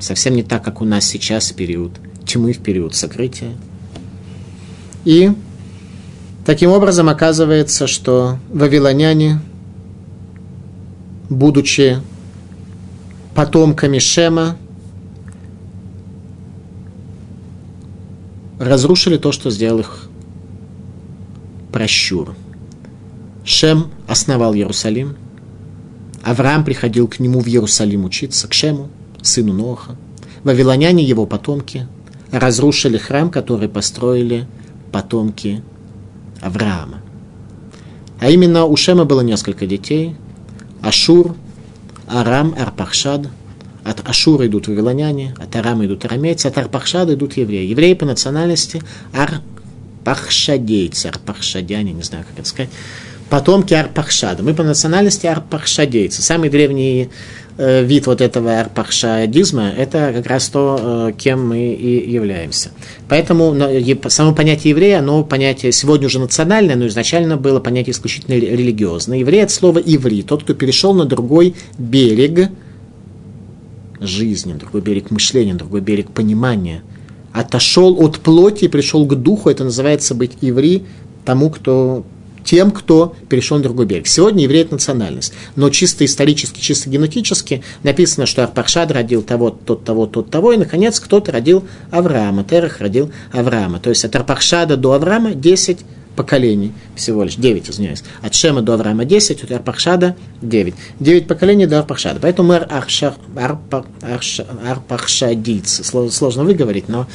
совсем не так, как у нас сейчас период тьмы, в период сокрытия – и таким образом оказывается, что вавилоняне, будучи потомками Шема, разрушили то, что сделал их прощур. Шем основал Иерусалим. Авраам приходил к нему в Иерусалим учиться, к Шему, сыну Ноха. Вавилоняне, его потомки, разрушили храм, который построили потомки Авраама. А именно у Шема было несколько детей. Ашур, Арам, Арпахшад. От Ашура идут вавилоняне, от Арама идут арамейцы, от Арпахшада идут евреи. Евреи по национальности Арпахшадейцы, Арпахшадяне, не знаю, как это сказать. Потомки Арпахшада. Мы по национальности Арпахшадейцы. Самый древний Э, вид вот этого арпахшадизма, это как раз то, э, кем мы и являемся. Поэтому само понятие еврея, оно понятие сегодня уже национальное, но изначально было понятие исключительно религиозное. Еврей – это слово «иври», тот, кто перешел на другой берег жизни, другой берег мышления, другой берег понимания. Отошел от плоти и пришел к духу, это называется быть иври, тому, кто тем, кто перешел на другой берег. Сегодня еврей – это национальность. Но чисто исторически, чисто генетически написано, что Арпахшад родил того, тот, того, тот, того, и, наконец, кто-то родил Авраама. Терах родил Авраама. То есть от Арпахшада до Авраама 10 поколений всего лишь, 9, извиняюсь. От Шема до Авраама 10, от Арпахшада 9. 9 поколений до Арпахшада. Поэтому мы арпахшадийцы. Сложно выговорить, но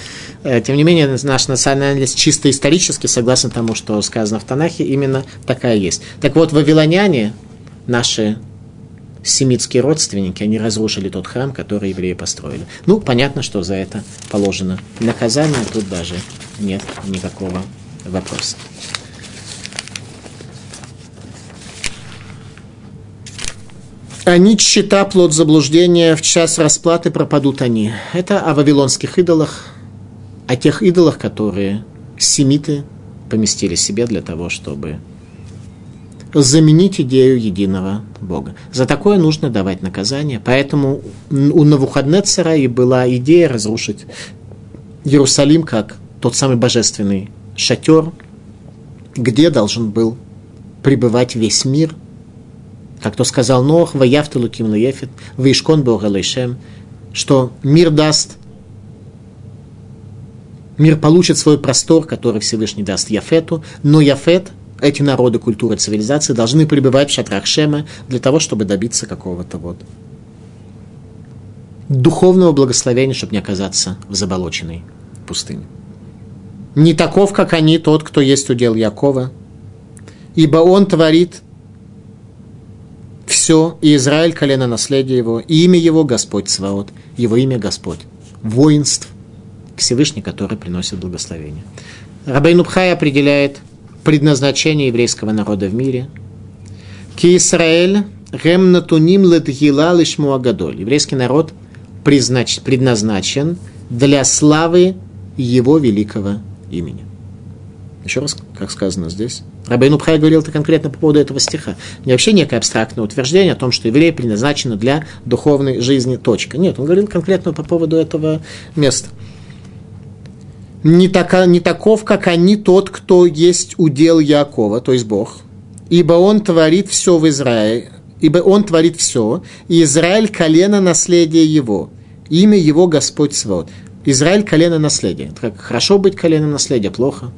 э, тем не менее наш национальность чисто исторически, согласно тому, что сказано в Танахе, именно такая есть. Так вот, вавилоняне, наши семитские родственники, они разрушили тот храм, который евреи построили. Ну, понятно, что за это положено наказание, тут даже нет никакого вопроса. Они чита плод заблуждения, в час расплаты пропадут они. Это о вавилонских идолах, о тех идолах, которые семиты поместили себе для того, чтобы заменить идею единого Бога. За такое нужно давать наказание. Поэтому у Навуходнецера и была идея разрушить Иерусалим как тот самый божественный шатер, где должен был пребывать весь мир. Как то сказал Нох, «Ваяфту луким лаефет, ваишкон бога что мир даст, мир получит свой простор, который Всевышний даст Яфету, но Яфет эти народы, культуры, цивилизации должны пребывать в шатрах Шема для того, чтобы добиться какого-то вот духовного благословения, чтобы не оказаться в заболоченной пустыне. Не таков, как они, тот, кто есть удел Якова, ибо он творит все, и Израиль, колено наследия его, и имя его Господь Сваот, его имя Господь, воинств, Всевышний, который приносит благословение. Рабейн Убхай определяет предназначение еврейского народа в мире. Ки Исраэль гем натуним летгила лишму агадоль. Еврейский народ предназначен для славы его великого имени. Еще раз, как сказано здесь. Рабейн Убхай говорил это конкретно по поводу этого стиха. Не вообще некое абстрактное утверждение о том, что евреи предназначены для духовной жизни. Точка. Нет, он говорил конкретно по поводу этого места не, така, не таков, как они, тот, кто есть удел Якова, то есть Бог. Ибо он творит все в Израиле, ибо он творит все, и Израиль – колено наследия его. Имя его Господь Свод. Израиль – колено наследия. Это как хорошо быть коленом наследия, плохо.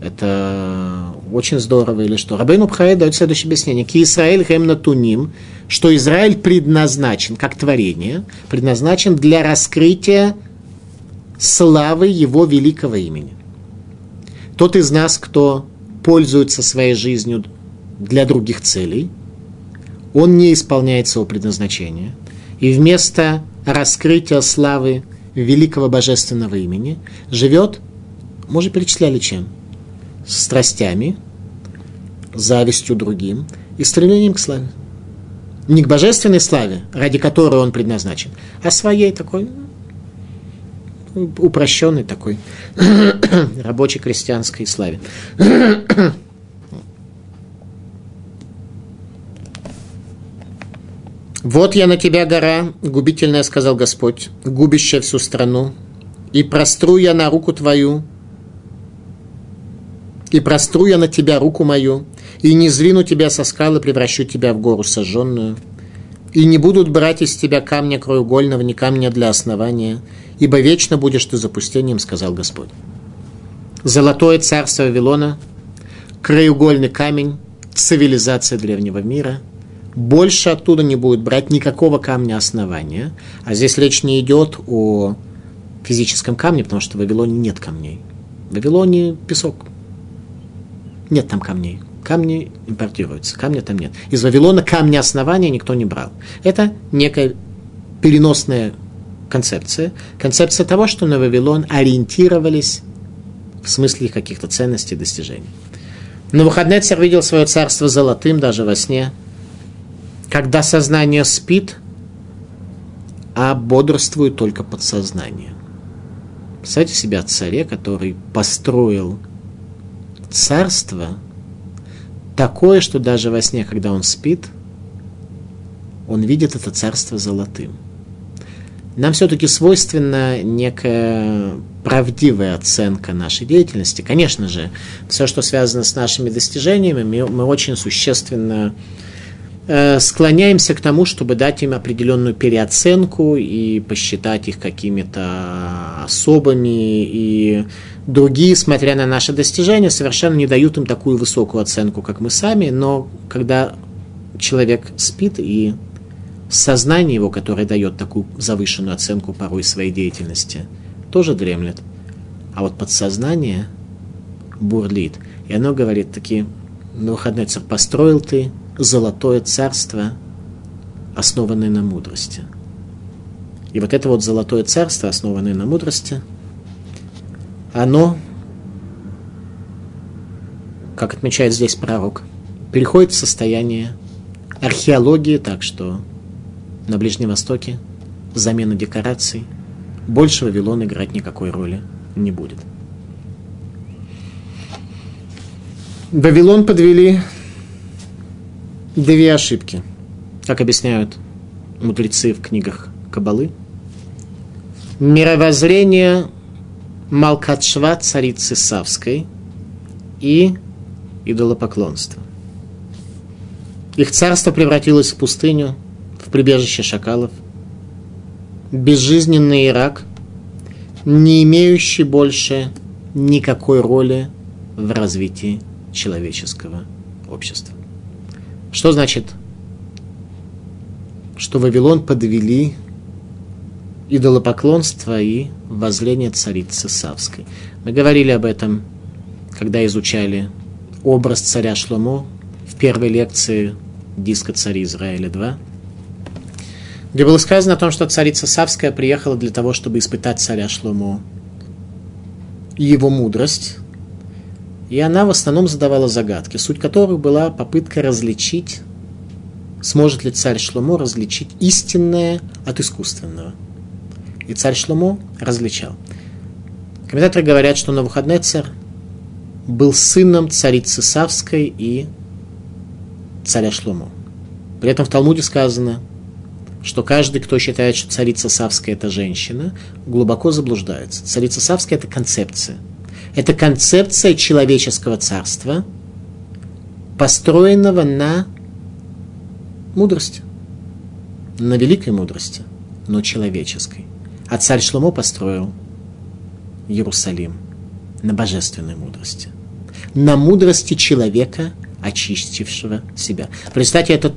Это очень здорово или что. Рабейн Убхай дает следующее объяснение. Ки Израиль хем туним, что Израиль предназначен, как творение, предназначен для раскрытия славы Его великого имени. Тот из нас, кто пользуется своей жизнью для других целей, он не исполняет своего предназначения. И вместо раскрытия славы великого божественного имени живет, мы уже перечисляли чем? Страстями, завистью другим и стремлением к славе. Не к божественной славе, ради которой он предназначен, а своей такой упрощенной такой <coughs> рабочей крестьянской славе. <coughs> Вот я на тебя гора, губительная, сказал Господь, губящая всю страну, и простру я на руку твою, и простру я на тебя руку мою, и не звину тебя со скалы, превращу тебя в гору сожженную, и не будут брать из тебя камня краеугольного, ни камня для основания, ибо вечно будешь ты запустением, сказал Господь. Золотое царство Вавилона, краеугольный камень, цивилизация древнего мира. Больше оттуда не будет брать никакого камня основания. А здесь речь не идет о физическом камне, потому что в Вавилоне нет камней. В Вавилоне песок. Нет там камней. Камни импортируются, камня там нет. Из Вавилона камня основания никто не брал. Это некая переносная концепция. Концепция того, что на Вавилон ориентировались в смысле каких-то ценностей и достижений. Но Навуходнецер видел свое царство золотым даже во сне. Когда сознание спит, а бодрствует только подсознание. Представьте себе о царе, который построил царство такое, что даже во сне, когда он спит, он видит это царство золотым – нам все-таки свойственна некая правдивая оценка нашей деятельности. Конечно же, все, что связано с нашими достижениями, мы, мы очень существенно э, склоняемся к тому, чтобы дать им определенную переоценку и посчитать их какими-то особыми и другие, смотря на наши достижения, совершенно не дают им такую высокую оценку, как мы сами, но когда человек спит и сознание его, которое дает такую завышенную оценку порой своей деятельности, тоже дремлет. А вот подсознание бурлит. И оно говорит таки, на выходной построил ты золотое царство, основанное на мудрости. И вот это вот золотое царство, основанное на мудрости, оно, как отмечает здесь пророк, переходит в состояние археологии, так что на Ближнем Востоке замена декораций больше Вавилон играть никакой роли не будет. Вавилон подвели две ошибки, как объясняют мудрецы в книгах Кабалы. Мировоззрение Малкатшва, царицы Савской, и идолопоклонство. Их царство превратилось в пустыню, в прибежище шакалов, безжизненный Ирак, не имеющий больше никакой роли в развитии человеческого общества. Что значит, что Вавилон подвели идолопоклонство и воззрение царицы Савской. Мы говорили об этом, когда изучали образ царя Шломо в первой лекции диска «Цари Израиля 2», где было сказано о том, что царица Савская приехала для того, чтобы испытать царя Шломо и его мудрость, и она в основном задавала загадки, суть которых была попытка различить, сможет ли царь Шломо различить истинное от искусственного. И царь Шломо различал. Комментаторы говорят, что Навуходнецер был сыном царицы Савской и царя Шломо. При этом в Талмуде сказано, что каждый, кто считает, что царица Савская – это женщина, глубоко заблуждается. Царица Савская – это концепция – это концепция человеческого царства, построенного на мудрости, на великой мудрости, но человеческой. А царь Шломо построил Иерусалим на божественной мудрости, на мудрости человека, очистившего себя. Представьте, этот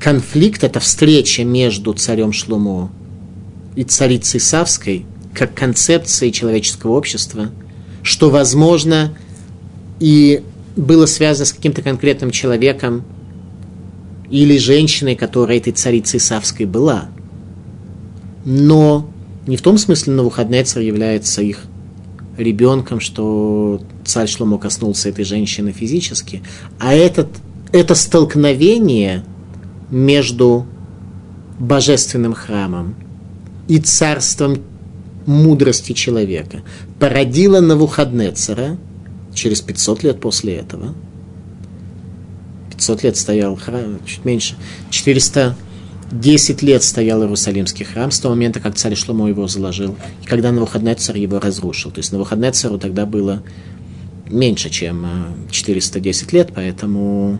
конфликт, эта встреча между царем Шломо и царицей Савской – как концепции человеческого общества, что возможно и было связано с каким-то конкретным человеком или женщиной, которая этой царицей Савской была. Но не в том смысле Навуходнецер является их ребенком, что царь Шломо коснулся этой женщины физически, а этот, это столкновение между божественным храмом и царством мудрости человека породила Навуходнецера через 500 лет после этого. 500 лет стоял храм, чуть меньше, 410 лет стоял Иерусалимский храм с того момента, как царь Шломо его заложил, и когда Навуходнецер его разрушил. То есть Навуходнецеру тогда было меньше, чем 410 э, лет, поэтому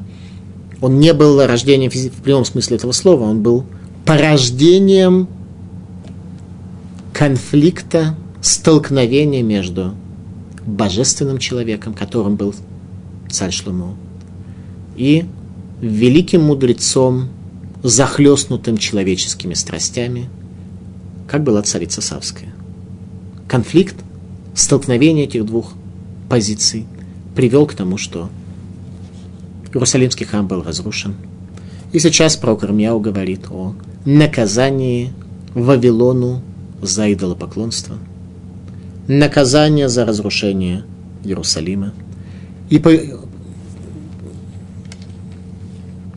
он не был рождением в прямом смысле этого слова, он был порождением конфликта, столкновения между божественным человеком, которым был царь Шломо, и великим мудрецом, захлестнутым человеческими страстями, как была царица Савская. Конфликт, столкновение этих двух позиций привел к тому, что Иерусалимский храм был разрушен. И сейчас пророк Ирмияу говорит о наказании Вавилону за идолопоклонство, наказание за разрушение Иерусалима и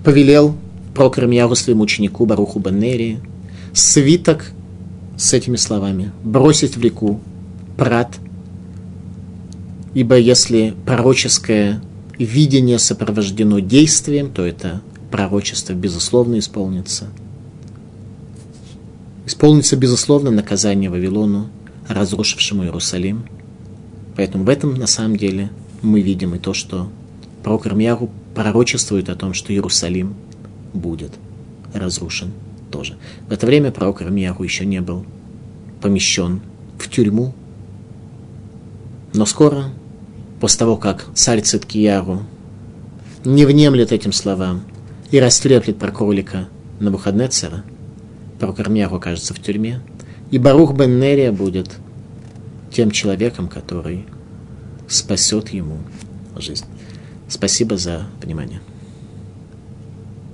повелел Прокормьяру своему ученику Баруху Баннерии свиток с этими словами. Бросить в реку Прат, ибо если пророческое видение сопровождено действием, то это пророчество безусловно исполнится – исполнится, безусловно, наказание Вавилону, разрушившему Иерусалим. Поэтому в этом, на самом деле, мы видим и то, что пророк Ирмьяру пророчествует о том, что Иерусалим будет разрушен тоже. В это время пророк Ирмьяру еще не был помещен в тюрьму, но скоро, после того, как царь Циткияру не внемлет этим словам и растреплет про кролика на Навуходнецера – пророк Армияху окажется в тюрьме, и Барух бен Нерия будет тем человеком, который спасет ему жизнь. Спасибо за внимание.